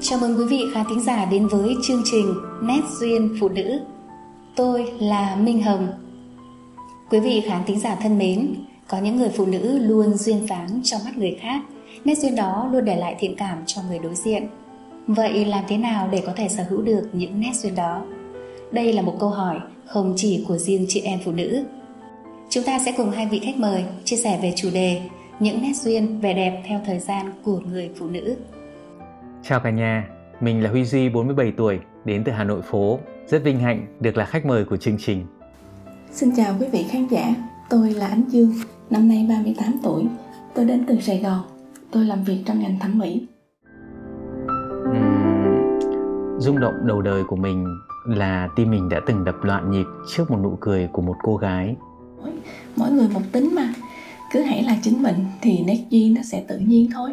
Chào mừng quý vị khán thính giả đến với chương trình Nét Duyên Phụ Nữ. Tôi là Minh Hồng. Quý vị khán thính giả thân mến, có những người phụ nữ luôn duyên dáng trong mắt người khác, nét duyên đó luôn để lại thiện cảm cho người đối diện. Vậy làm thế nào để có thể sở hữu được những nét duyên đó? Đây là một câu hỏi không chỉ của riêng chị em phụ nữ. Chúng ta sẽ cùng hai vị khách mời chia sẻ về chủ đề những nét duyên vẻ đẹp theo thời gian của người phụ nữ. Chào cả nhà, mình là Huy Duy 47 tuổi, đến từ Hà Nội phố. Rất vinh hạnh được là khách mời của chương trình. Xin chào quý vị khán giả, tôi là Ánh Dương, năm nay 38 tuổi. Tôi đến từ Sài Gòn, tôi làm việc trong ngành thẩm mỹ. Uhm, rung động đầu đời của mình là tim mình đã từng đập loạn nhịp trước một nụ cười của một cô gái. Mỗi người một tính mà, cứ hãy là chính mình thì nét duyên nó sẽ tự nhiên thôi